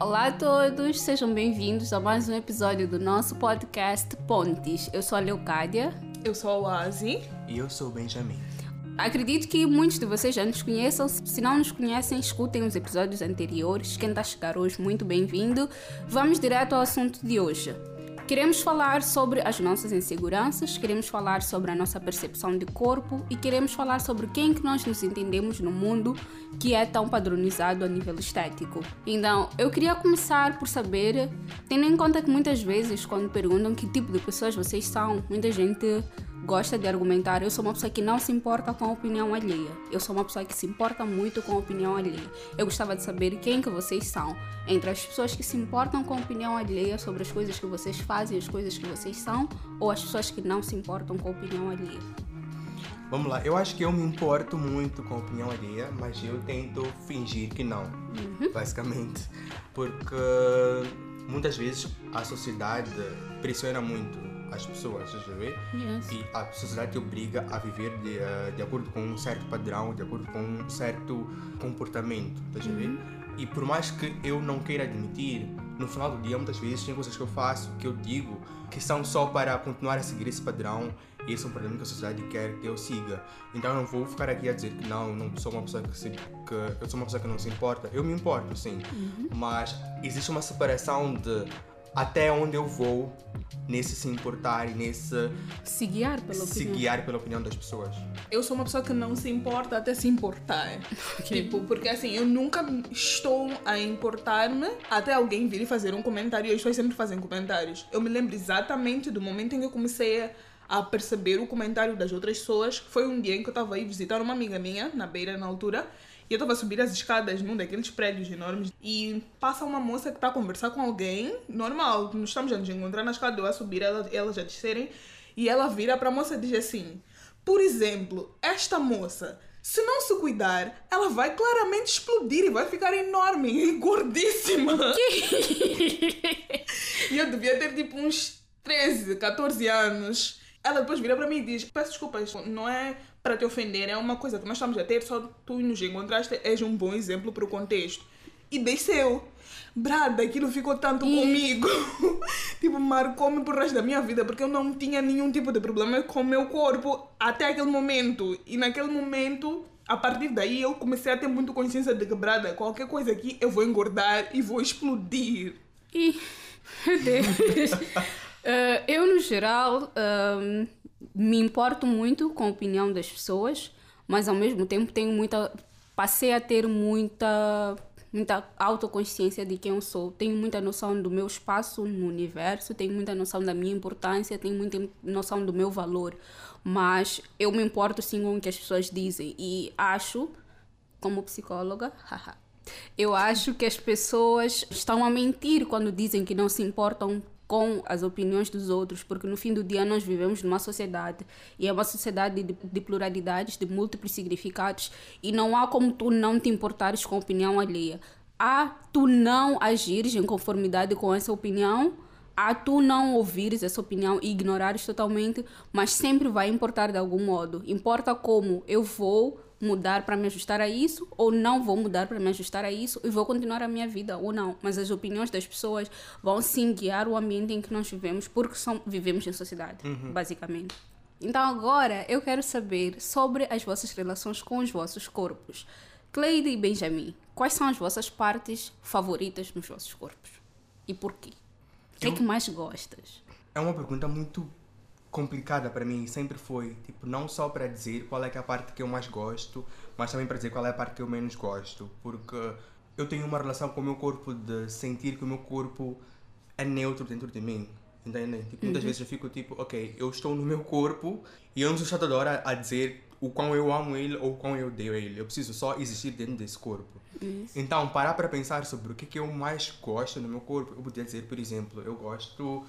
Olá a todos, sejam bem-vindos a mais um episódio do nosso podcast Pontes. Eu sou a Leocádia. Eu sou a Oasi. E eu sou o Benjamin. Acredito que muitos de vocês já nos conheçam. Se não nos conhecem, escutem os episódios anteriores. Quem está a chegar hoje, muito bem-vindo. Vamos direto ao assunto de hoje. Queremos falar sobre as nossas inseguranças, queremos falar sobre a nossa percepção de corpo e queremos falar sobre quem que nós nos entendemos no mundo que é tão padronizado a nível estético. Então, eu queria começar por saber, tendo em conta que muitas vezes quando perguntam que tipo de pessoas vocês são, muita gente gosta de argumentar. Eu sou uma pessoa que não se importa com a opinião alheia. Eu sou uma pessoa que se importa muito com a opinião alheia. Eu gostava de saber quem que vocês são. Entre as pessoas que se importam com a opinião alheia sobre as coisas que vocês fazem, as coisas que vocês são, ou as pessoas que não se importam com a opinião alheia. Vamos lá, eu acho que eu me importo muito com a opinião alheia, mas eu tento fingir que não, uhum. basicamente. Porque muitas vezes a sociedade pressiona muito as pessoas, estás a ver? Yes. E a sociedade te obriga a viver de, uh, de acordo com um certo padrão, de acordo com um certo comportamento, estás a ver? Uhum. E por mais que eu não queira admitir, no final do dia, muitas vezes, tem coisas que eu faço, que eu digo, que são só para continuar a seguir esse padrão e esse é um padrão que a sociedade quer que eu siga. Então eu não vou ficar aqui a dizer que não, não sou uma pessoa que, se, que eu sou uma pessoa que não se importa. Eu me importo, sim. Uhum. Mas existe uma separação de até onde eu vou nesse se importar e nesse se guiar pela se opinião. guiar pela opinião das pessoas. Eu sou uma pessoa que não se importa até se importar. Okay. Tipo, porque assim, eu nunca estou a importar-me até alguém vir e fazer um comentário. E as pessoas sempre fazem comentários. Eu me lembro exatamente do momento em que eu comecei a perceber o comentário das outras pessoas. Foi um dia em que eu estava aí visitar uma amiga minha, na beira na altura, e eu estava a subir as escadas num daqueles prédios enormes e passa uma moça que está a conversar com alguém, normal, nós estamos a nos encontrar na escada, eu a subir, ela, elas a descerem, e ela vira para a moça e diz assim: Por exemplo, esta moça, se não se cuidar, ela vai claramente explodir e vai ficar enorme e gordíssima. e eu devia ter tipo uns 13, 14 anos. Ela depois vira para mim e diz: Peço desculpas, não é para te ofender, é uma coisa que nós estamos a ter, só tu nos encontraste, és um bom exemplo para o contexto. E desceu. Brada, aquilo ficou tanto e... comigo. tipo, marcou-me pro resto da minha vida, porque eu não tinha nenhum tipo de problema com o meu corpo até aquele momento. E naquele momento, a partir daí, eu comecei a ter muito consciência de que, brada, qualquer coisa aqui eu vou engordar e vou explodir. E. Meu Deus. Uh, eu, no geral, uh, me importo muito com a opinião das pessoas, mas ao mesmo tempo tenho muita. Passei a ter muita, muita autoconsciência de quem eu sou. Tenho muita noção do meu espaço no universo, tenho muita noção da minha importância, tenho muita noção do meu valor. Mas eu me importo sim com o que as pessoas dizem. E acho, como psicóloga, eu acho que as pessoas estão a mentir quando dizem que não se importam com as opiniões dos outros, porque no fim do dia nós vivemos numa sociedade e é uma sociedade de, de, pluralidades, de múltiplos significados e não há como tu não te importares com a opinião alheia. Há tu não agires em conformidade com essa opinião, há tu não ouvires essa opinião e ignorares totalmente, mas sempre vai importar de algum modo. Importa como eu vou mudar para me ajustar a isso ou não vou mudar para me ajustar a isso e vou continuar a minha vida ou não. Mas as opiniões das pessoas vão sim guiar o ambiente em que nós vivemos porque são, vivemos em sociedade, uhum. basicamente. Então agora eu quero saber sobre as vossas relações com os vossos corpos. Cleide e Benjamin, quais são as vossas partes favoritas nos vossos corpos? E porquê? O que é que mais gostas? É uma pergunta muito complicada para mim sempre foi tipo não só para dizer qual é, é a parte que eu mais gosto mas também para dizer qual é a parte que eu menos gosto porque eu tenho uma relação com o meu corpo de sentir que o meu corpo é neutro dentro de mim entendem tipo, muitas uhum. vezes eu fico tipo ok eu estou no meu corpo e eu não sou chatadora a dizer o quão eu amo ele ou o quão eu odeio ele eu preciso só existir dentro desse corpo Isso. então parar para pensar sobre o que, que eu mais gosto no meu corpo eu poderia dizer por exemplo eu gosto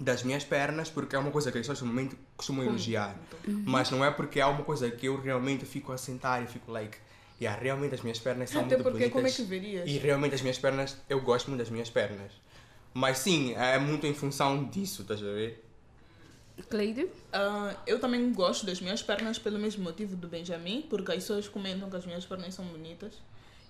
das minhas pernas, porque é uma coisa que as pessoas normalmente costumam elogiar. Uhum. Mas não é porque é uma coisa que eu realmente fico a sentar e fico like, yeah, realmente as minhas pernas são Até muito porque bonitas. como é que verias? E realmente as minhas pernas, eu gosto muito das minhas pernas. Mas sim, é muito em função disso, estás a ver? Cleide? Uh, eu também gosto das minhas pernas pelo mesmo motivo do Benjamin, porque as pessoas comentam que as minhas pernas são bonitas.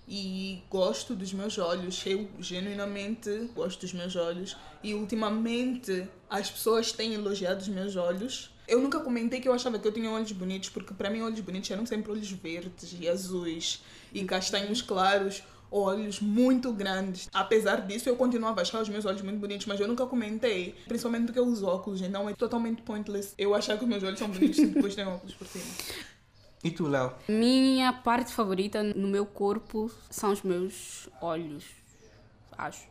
E gosto dos meus olhos. Eu genuinamente gosto dos meus olhos e ultimamente as pessoas têm elogiado os meus olhos. Eu nunca comentei que eu achava que eu tinha olhos bonitos, porque para mim olhos bonitos eram sempre olhos verdes e azuis e castanhos claros, olhos muito grandes. Apesar disso, eu continuava a achar os meus olhos muito bonitos, mas eu nunca comentei, principalmente porque eu uso óculos, então é totalmente pointless eu achar que os meus olhos são bonitos depois tenho óculos por cima. E tu, Léo? Minha parte favorita no meu corpo são os meus olhos. Acho.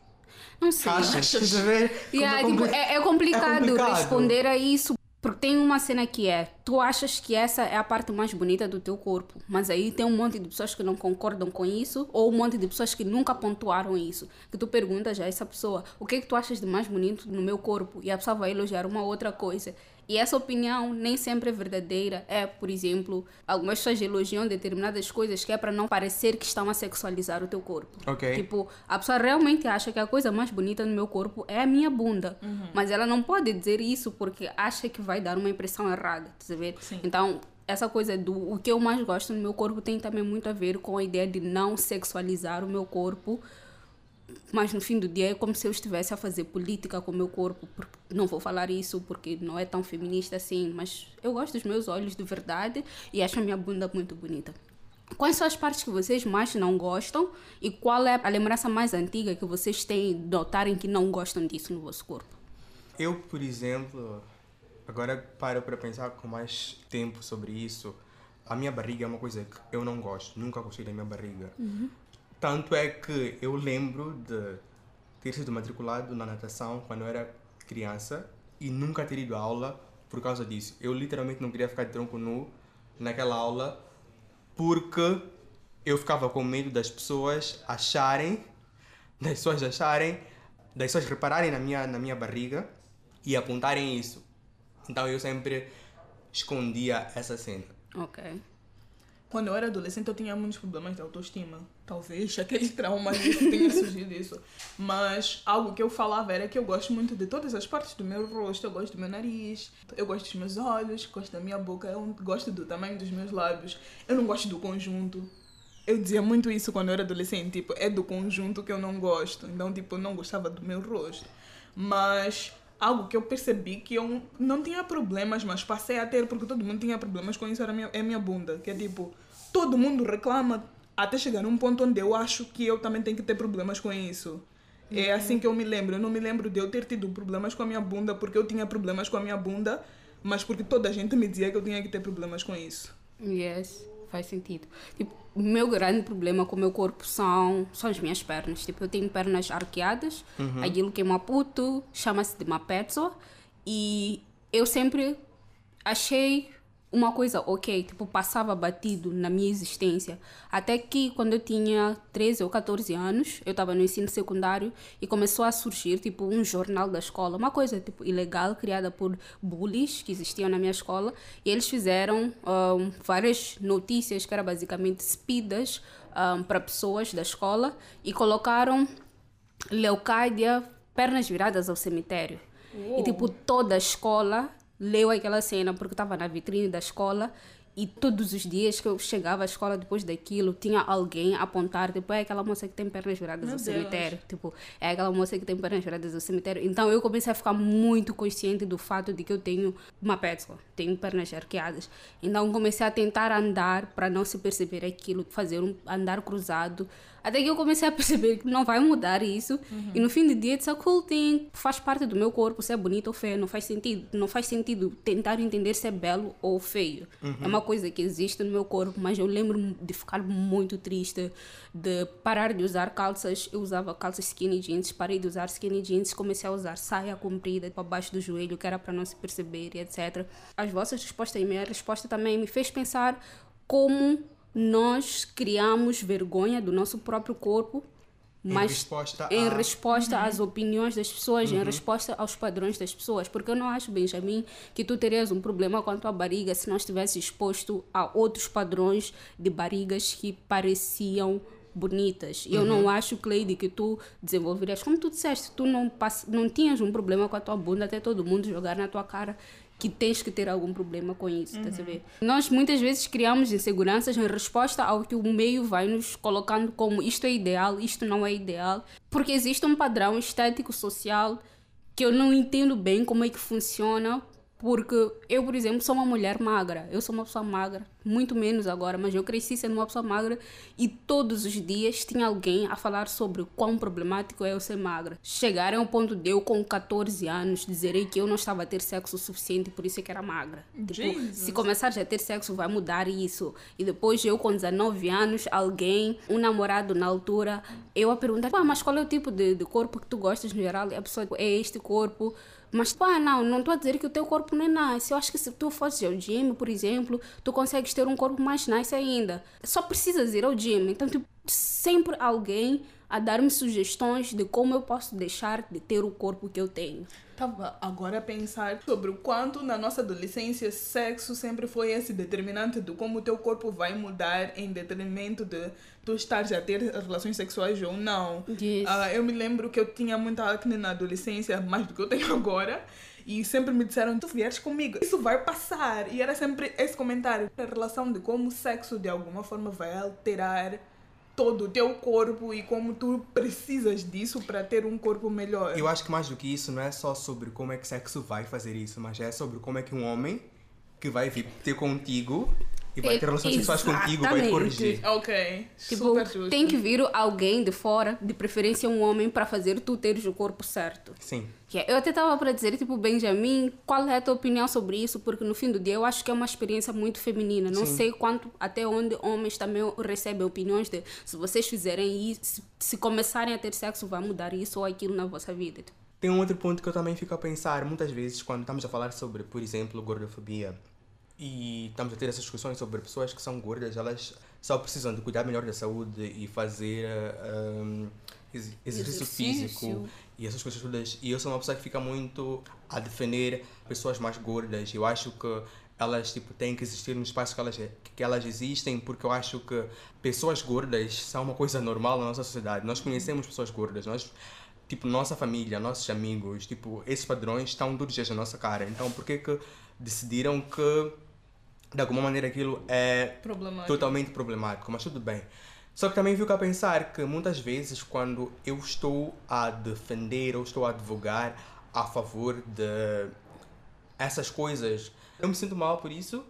Não sei. Achas? Estás a ver? Yeah, Como tipo, compli- é, é complicado é complicado. responder a isso. Porque tem uma cena que é, tu achas que essa é a parte mais bonita do teu corpo, mas aí tem um monte de pessoas que não concordam com isso, ou um monte de pessoas que nunca pontuaram isso. Que tu perguntas a essa pessoa, o que é que tu achas de mais bonito no meu corpo? E a pessoa vai elogiar uma outra coisa. E essa opinião nem sempre é verdadeira. É, por exemplo, algumas pessoas elogiam determinadas coisas que é para não parecer que estão a sexualizar o teu corpo. Ok. Tipo, a pessoa realmente acha que a coisa mais bonita no meu corpo é a minha bunda. Mas ela não pode dizer isso porque acha que vai dar uma impressão errada, tá ver? Então, essa coisa do o que eu mais gosto no meu corpo tem também muito a ver com a ideia de não sexualizar o meu corpo. Mas no fim do dia é como se eu estivesse a fazer política com o meu corpo. Porque não vou falar isso porque não é tão feminista assim, mas eu gosto dos meus olhos de verdade e acho a minha bunda muito bonita. Quais são as partes que vocês mais não gostam e qual é a lembrança mais antiga que vocês têm de notarem que não gostam disso no vosso corpo? Eu, por exemplo, agora paro para pensar com mais tempo sobre isso. A minha barriga é uma coisa que eu não gosto, nunca gostei da minha barriga. Tanto é que eu lembro de ter sido matriculado na natação quando eu era criança e nunca ter ido à aula por causa disso. Eu literalmente não queria ficar de tronco nu naquela aula porque eu ficava com medo das pessoas acharem, das pessoas acharem, das pessoas repararem na minha, na minha barriga e apontarem isso. Então eu sempre escondia essa cena. Ok. Quando eu era adolescente, eu tinha muitos problemas de autoestima. Talvez aquele trauma tenha surgido isso. Mas algo que eu falava era que eu gosto muito de todas as partes do meu rosto. Eu gosto do meu nariz, eu gosto dos meus olhos, gosto da minha boca, eu gosto do tamanho dos meus lábios. Eu não gosto do conjunto. Eu dizia muito isso quando eu era adolescente. Tipo, é do conjunto que eu não gosto. Então, tipo, eu não gostava do meu rosto. Mas algo que eu percebi que eu não tinha problemas, mas passei a ter, porque todo mundo tinha problemas com isso, era a minha, é a minha bunda. Que é tipo, todo mundo reclama até chegar num ponto onde eu acho que eu também tenho que ter problemas com isso. É assim que eu me lembro. Eu não me lembro de eu ter tido problemas com a minha bunda porque eu tinha problemas com a minha bunda, mas porque toda a gente me dizia que eu tinha que ter problemas com isso. Yes, faz sentido. Tipo, o meu grande problema com o meu corpo são, são as minhas pernas. Tipo, eu tenho pernas arqueadas, aquilo que em Maputo chama-se de mapetso, e eu sempre achei uma coisa ok, tipo, passava batido na minha existência. Até que quando eu tinha 13 ou 14 anos, eu estava no ensino secundário e começou a surgir, tipo, um jornal da escola, uma coisa, tipo, ilegal, criada por bullies que existiam na minha escola. E eles fizeram um, várias notícias que eram basicamente speedas um, para pessoas da escola e colocaram Leocádia, pernas viradas ao cemitério. E, tipo, toda a escola leu aquela cena porque estava na vitrine da escola e todos os dias que eu chegava à escola depois daquilo tinha alguém a apontar tipo é aquela moça que tem pernas viradas Meu ao Deus. cemitério tipo é aquela moça que tem pernas viradas ao cemitério então eu comecei a ficar muito consciente do fato de que eu tenho uma pétala tenho pernas arqueadas então comecei a tentar andar para não se perceber aquilo fazer um andar cruzado até que eu comecei a perceber que não vai mudar isso. E no fim do dia, it's a cool thing. Faz parte do meu corpo, se é bonito ou feio. Não faz sentido. Não faz sentido tentar entender se é belo ou feio. É uma coisa que existe no meu corpo, mas eu lembro de ficar muito triste, de parar de usar calças. Eu usava calças skinny jeans, parei de usar skinny jeans, comecei a usar saia comprida para baixo do joelho, que era para não se perceber etc. As vossas respostas e minha resposta também me fez pensar como nós criamos vergonha do nosso próprio corpo, Em mas resposta em a- resposta às opiniões das pessoas, em resposta aos padrões das pessoas. Porque eu não acho, Benjamin, que tu terias um problema com a tua barriga se não estivesse exposto a outros padrões de barrigas que pareciam bonitas. E eu não acho, Cleide, que tu desenvolverias, como tu disseste, tu não, pass não tinhas um problema com a tua bunda até todo mundo jogar na tua cara que tens que ter algum problema com isso, uhum. tá a ver? Nós muitas vezes criamos inseguranças em resposta ao que o meio vai nos colocando como isto é ideal, isto não é ideal, porque existe um padrão estético social que eu não entendo bem como é que funciona, porque eu, por exemplo, sou uma mulher magra. Eu sou uma pessoa magra, muito menos agora, mas eu cresci sendo uma pessoa magra e todos os dias tinha alguém a falar sobre quão problemático é eu ser magra. Chegar ao ponto de eu, com 14 anos, dizerem que eu não estava a ter sexo suficiente, por isso é que era magra. Tipo, se começar a ter sexo, vai mudar isso. E depois eu, com 19 anos, alguém, um namorado na altura, eu a perguntar, mas qual é o tipo de, de corpo que tu gostas no geral? E a pessoa, é este corpo mas, pá, não, não estou a dizer que o teu corpo não é nice. Eu acho que se tu fosses ao gym, por exemplo, tu consegues ter um corpo mais nice ainda. Só precisas ir ao gym. Então, tipo, sempre alguém a dar-me sugestões de como eu posso deixar de ter o corpo que eu tenho. Estava agora a pensar sobre o quanto na nossa adolescência sexo sempre foi esse determinante de como o teu corpo vai mudar em detrimento de tu estares a ter relações sexuais ou não. Yes. Uh, eu me lembro que eu tinha muita acne na adolescência, mais do que eu tenho agora. E sempre me disseram, tu vieres comigo, isso vai passar. E era sempre esse comentário. A relação de como o sexo de alguma forma vai alterar todo o teu corpo e como tu precisas disso para ter um corpo melhor. Eu acho que mais do que isso não é só sobre como é que sexo vai fazer isso, mas é sobre como é que um homem que vai vir ter contigo e vai ter relações sexuais contigo, vai corrigir. Ok. Tipo, Super justo. tem que vir alguém de fora, de preferência um homem, para fazer tu teres o corpo certo. Sim. Eu até estava para dizer, tipo, Benjamin, qual é a tua opinião sobre isso? Porque no fim do dia eu acho que é uma experiência muito feminina. Não Sim. sei quanto, até onde homens também recebem opiniões de se vocês fizerem isso, se, se começarem a ter sexo, vai mudar isso ou aquilo na vossa vida. Tem um outro ponto que eu também fico a pensar, muitas vezes, quando estamos a falar sobre, por exemplo, gordofobia, e estamos a ter essas discussões sobre pessoas que são gordas, elas só precisam de cuidar melhor da saúde e fazer um, exercício, exercício, físico e essas coisas todas. E eu sou uma pessoa que fica muito a defender pessoas mais gordas. Eu acho que elas tipo têm que existir no espaço que elas que elas existem porque eu acho que pessoas gordas são uma coisa normal na nossa sociedade nós conhecemos pessoas gordas nós tipo nossa família nossos amigos tipo esses padrões estão duros na nossa cara então por que que decidiram que de alguma maneira aquilo é problemático. totalmente problemático, mas tudo bem. Só que também fico a pensar que muitas vezes quando eu estou a defender ou estou a advogar a favor de essas coisas, eu me sinto mal por isso,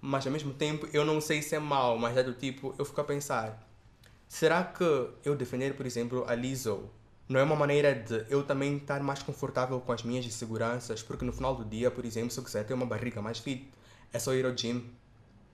mas ao mesmo tempo eu não sei se é mal, mas é do tipo, eu fico a pensar, será que eu defender, por exemplo, a Lizzo não é uma maneira de eu também estar mais confortável com as minhas inseguranças, porque no final do dia, por exemplo, se eu quiser ter uma barriga mais fit, é só ir ao gym.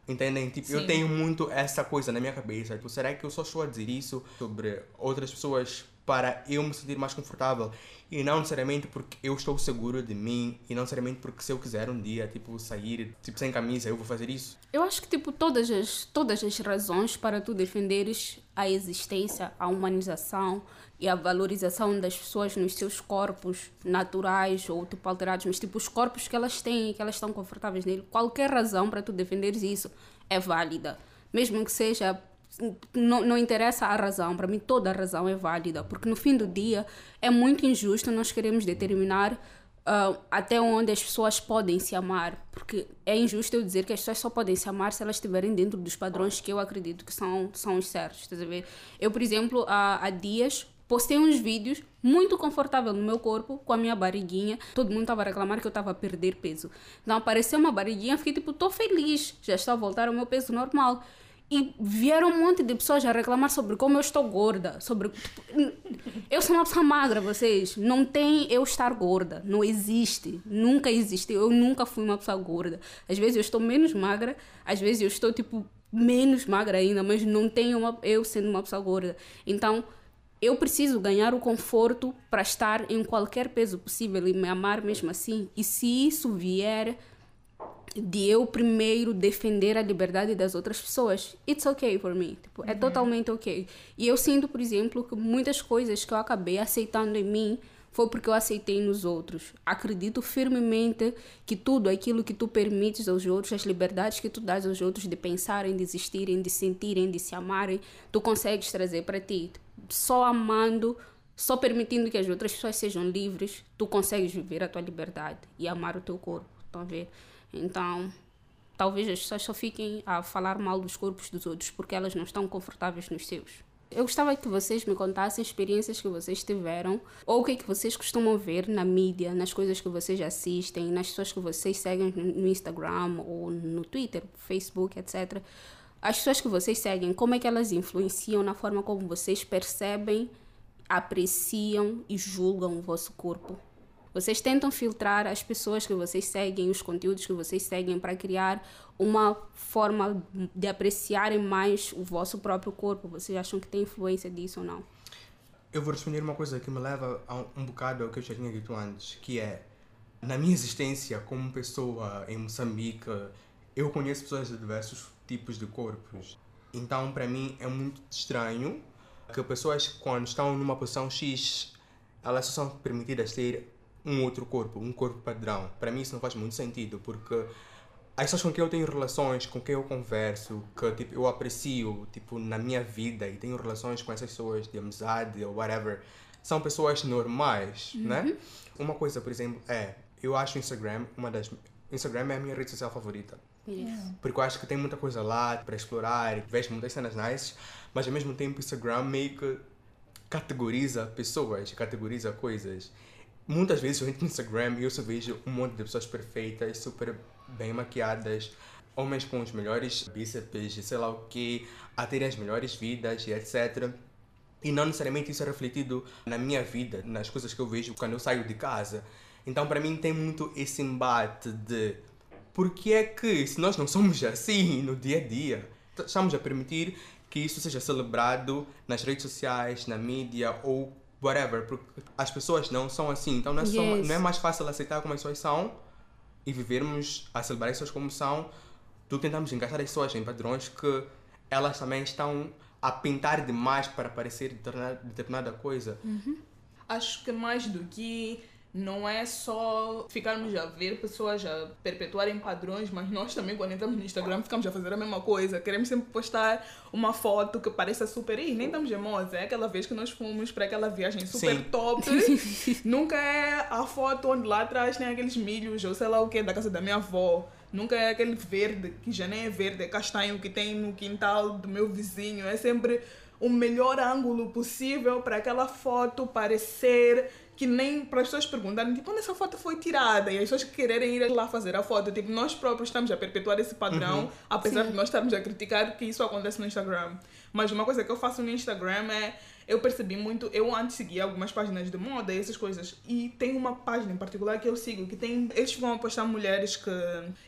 Entendem? Tipo, Sim. eu tenho muito essa coisa na minha cabeça. Tipo, será que eu só estou a dizer isso sobre outras pessoas para eu me sentir mais confortável? E não necessariamente porque eu estou seguro de mim e não necessariamente porque se eu quiser um dia, tipo, sair tipo, sem camisa, eu vou fazer isso. Eu acho que, tipo, todas as, todas as razões para tu defenderes a existência, a humanização, e a valorização das pessoas nos seus corpos naturais ou tipo alterados, mas tipo os corpos que elas têm, que elas estão confortáveis nele, qualquer razão para tu defenderes isso é válida, mesmo que seja não, não interessa a razão, para mim toda a razão é válida, porque no fim do dia é muito injusto nós queremos determinar uh, até onde as pessoas podem se amar, porque é injusto eu dizer que as pessoas só podem se amar se elas estiverem dentro dos padrões que eu acredito que são, são os certos, estás a ver? Eu, por exemplo, há, há dias postei uns vídeos muito confortável no meu corpo, com a minha barriguinha. Todo mundo estava a reclamar que eu estava a perder peso. Então apareceu uma barriguinha, fiquei tipo, estou feliz, já estou a voltar ao meu peso normal. E vieram um monte de pessoas a reclamar sobre como eu estou gorda. Sobre. Tipo, eu sou uma pessoa magra, vocês. Não tem eu estar gorda. Não existe. Nunca existe. Eu nunca fui uma pessoa gorda. Às vezes eu estou menos magra, às vezes eu estou tipo menos magra ainda, mas não tenho uma, eu sendo uma pessoa gorda. Então eu preciso ganhar o conforto para estar em qualquer peso possível e me amar mesmo assim. E se isso vier de eu primeiro defender a liberdade das outras pessoas, it's okay for me. Tipo, é uhum. É totalmente ok. E eu sinto, por exemplo, que muitas coisas que eu acabei aceitando em mim foi porque eu aceitei nos outros. Acredito firmemente que tudo aquilo que tu permites aos outros, as liberdades que tu dás aos outros de pensarem, de existirem, de sentirem, de se amarem, tu consegues trazer para ti só amando, só permitindo que as outras pessoas sejam livres, tu consegues viver a tua liberdade e amar o teu corpo. Estão a ver? Então, talvez as pessoas só fiquem a falar mal dos corpos dos outros porque elas não estão confortáveis nos seus. Eu gostava que vocês me contassem experiências que vocês tiveram ou o que é que vocês costumam ver na mídia, nas coisas que vocês assistem, nas pessoas que vocês seguem no Instagram ou no Twitter, Facebook, etc. As pessoas que vocês seguem, como é que elas influenciam na forma como vocês percebem, apreciam e julgam o vosso corpo? Vocês tentam filtrar as pessoas que vocês seguem, os conteúdos que vocês seguem, para criar uma forma de apreciarem mais o vosso próprio corpo. Vocês acham que tem influência disso ou não? Eu vou responder uma coisa que me leva um, um bocado ao que eu já tinha dito antes, que é, na minha existência como pessoa em Moçambique, eu conheço pessoas de diversos tipos de corpos. Então, para mim, é muito estranho que pessoas, quando estão numa posição X, elas só são permitidas ter um outro corpo, um corpo padrão. Para mim isso não faz muito sentido, porque as pessoas com quem eu tenho relações, com quem eu converso, que tipo, eu aprecio tipo, na minha vida e tenho relações com essas pessoas de amizade ou whatever, são pessoas normais, uhum. né? Uma coisa, por exemplo, é, eu acho o Instagram uma das... Instagram é a minha rede social favorita. Yes. Porque eu acho que tem muita coisa lá para explorar, vejo muitas cenas nice, mas ao mesmo tempo o Instagram meio que categoriza pessoas, categoriza coisas. Muitas vezes eu entro no Instagram e eu só vejo um monte de pessoas perfeitas, super bem maquiadas, homens com os melhores bíceps sei lá o que, a terem as melhores vidas e etc. E não necessariamente isso é refletido na minha vida, nas coisas que eu vejo quando eu saio de casa. Então, para mim, tem muito esse embate de por que é que, se nós não somos assim no dia a dia, estamos a permitir que isso seja celebrado nas redes sociais, na mídia ou whatever, porque as pessoas não são assim. Então não é, só, yes. não é mais fácil aceitar como as pessoas são e vivermos a celebrar as pessoas como são do que tentarmos encaixar as pessoas em padrões que elas também estão a pintar demais para parecer determinada, determinada coisa. Uhum. Acho que mais do que não é só ficarmos a ver pessoas a perpetuarem padrões, mas nós também, quando entramos no Instagram, ficamos a fazer a mesma coisa. Queremos sempre postar uma foto que pareça super. Ih, nem estamos gemosos. É aquela vez que nós fomos para aquela viagem super Sim. top. Nunca é a foto onde lá atrás tem aqueles milhos ou sei lá o que da casa da minha avó. Nunca é aquele verde, que já nem é verde, é castanho que tem no quintal do meu vizinho. É sempre o melhor ângulo possível para aquela foto parecer que nem para as pessoas perguntarem, tipo, onde essa foto foi tirada? E as pessoas quererem ir lá fazer a foto. Tipo, nós próprios estamos a perpetuar esse padrão, uhum. apesar Sim. de nós estarmos a criticar que isso acontece no Instagram. Mas uma coisa que eu faço no Instagram é, eu percebi muito, eu antes seguia algumas páginas de moda e essas coisas, e tem uma página em particular que eu sigo, que tem, eles vão postar mulheres que,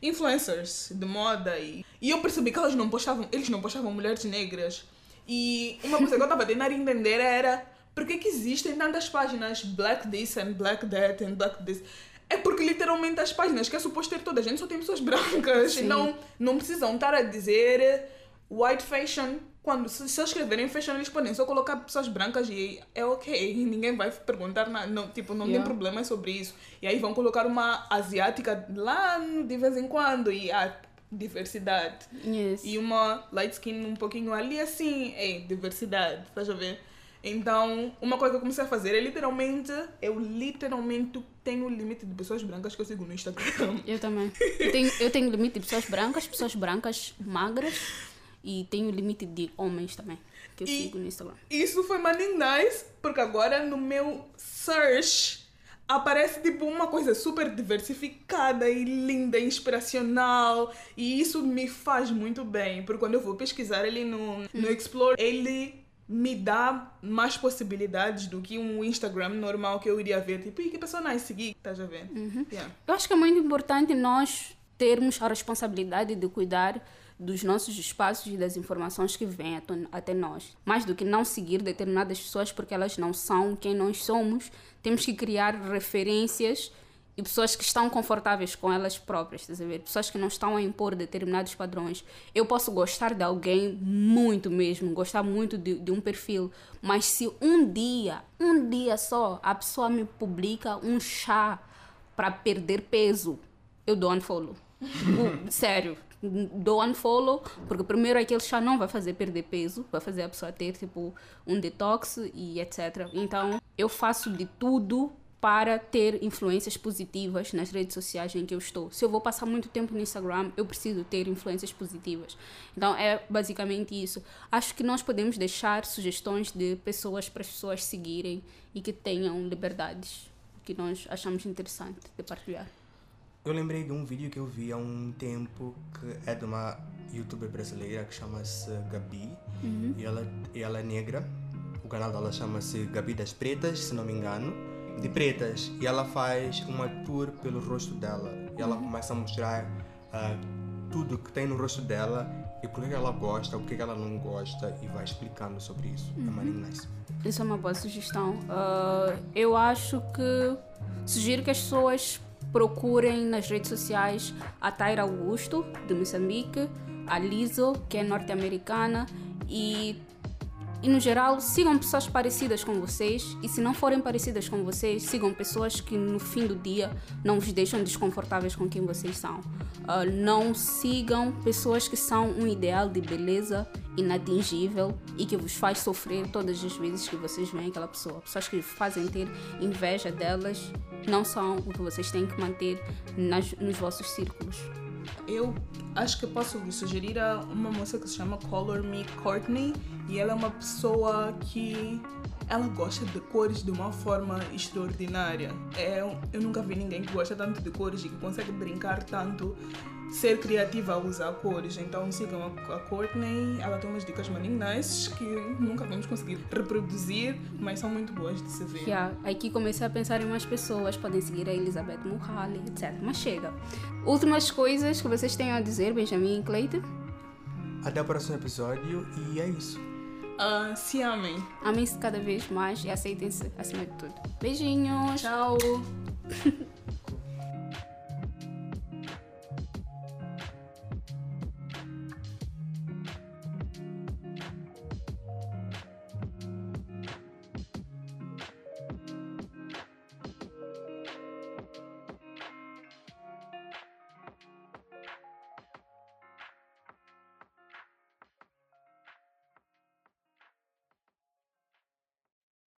influencers de moda, e, e eu percebi que elas não postavam, eles não postavam mulheres negras. E uma coisa que eu estava a tentar entender era por que, que existem tantas páginas Black this and Black that and Black this? É porque literalmente as páginas que é suposto ter toda a gente só tem pessoas brancas. Sim. Não, não precisam estar a dizer white fashion. Quando se, se escreverem fashion, eles podem só colocar pessoas brancas e é ok. Ninguém vai perguntar nada. Não, tipo, não yeah. tem problema sobre isso. E aí vão colocar uma asiática lá de vez em quando e a diversidade. Yes. E uma light skin um pouquinho ali assim, é diversidade. Estás a ver? Então, uma coisa que eu comecei a fazer é literalmente, eu literalmente tenho limite de pessoas brancas que eu sigo no Instagram. Eu também. Eu tenho, eu tenho limite de pessoas brancas, pessoas brancas magras e tenho limite de homens também que eu e sigo no Instagram. Isso foi money nice, porque agora no meu search aparece tipo uma coisa super diversificada e linda, inspiracional e isso me faz muito bem, porque quando eu vou pesquisar ele no, no Explore, ele me dá mais possibilidades do que um Instagram normal que eu iria ver. Tipo, e que pessoa não seguir? Estás a ver? Uhum. Yeah. Eu acho que é muito importante nós termos a responsabilidade de cuidar dos nossos espaços e das informações que vêm até nós. Mais do que não seguir determinadas pessoas porque elas não são quem nós somos, temos que criar referências e pessoas que estão confortáveis com elas próprias, estás a ver? Pessoas que não estão a impor determinados padrões. Eu posso gostar de alguém muito mesmo, gostar muito de, de um perfil, mas se um dia, um dia só, a pessoa me publica um chá para perder peso, eu dou unfollow. Sério, dou unfollow, porque primeiro aquele chá não vai fazer perder peso, vai fazer a pessoa ter tipo um detox e etc. Então eu faço de tudo para ter influências positivas nas redes sociais em que eu estou. Se eu vou passar muito tempo no Instagram, eu preciso ter influências positivas. Então é basicamente isso. Acho que nós podemos deixar sugestões de pessoas para as pessoas seguirem e que tenham liberdades que nós achamos interessante de partilhar. Eu lembrei de um vídeo que eu vi há um tempo que é de uma youtuber brasileira que chama-se Gabi Uhum. e, ela, e ela é negra. O canal dela chama-se Gabi das Pretas, se não me engano. De pretas. E ela faz uma tour pelo rosto dela. E ela começa a mostrar ah, tudo que tem no rosto dela e por que ela gosta, o que ela não gosta e vai explicando sobre isso. É muito nice. Isso é uma boa sugestão. Ah, eu acho que sugiro que as pessoas procurem nas redes sociais a Taira Augusto, de Moçambique, a Lizo, que é norte-americana, e, e no geral sigam pessoas parecidas com vocês. E se não forem parecidas com vocês, sigam pessoas que no fim do dia não vos deixam desconfortáveis com quem vocês são. Ah, não sigam pessoas que são um ideal de beleza inatingível e que vos faz sofrer todas as vezes que vocês veem aquela pessoa. Pessoas que fazem ter inveja delas não são o que vocês têm que manter nas, nos vossos círculos. Eu acho que posso sugerir a uma moça que se chama Color Me Courtney e ela é uma pessoa que ela gosta de cores de uma forma extraordinária. É, eu nunca vi ninguém que gosta tanto de cores e que consegue brincar tanto, ser criativa ao usar cores. Então sigam a, a Courtney, ela tem umas dicas maninhas que nunca vamos conseguir reproduzir, mas são muito boas de se ver. Yeah, aqui comecei a pensar em mais pessoas, podem seguir a Elizabeth Murali, etc. Mas chega. Últimas coisas que vocês tenham a dizer, Benjamin e Clayton? Até o próximo episódio e é isso. Ah, se amem. Amem-se cada vez mais e aceitem-se acima de tudo. Beijinhos! Tchau!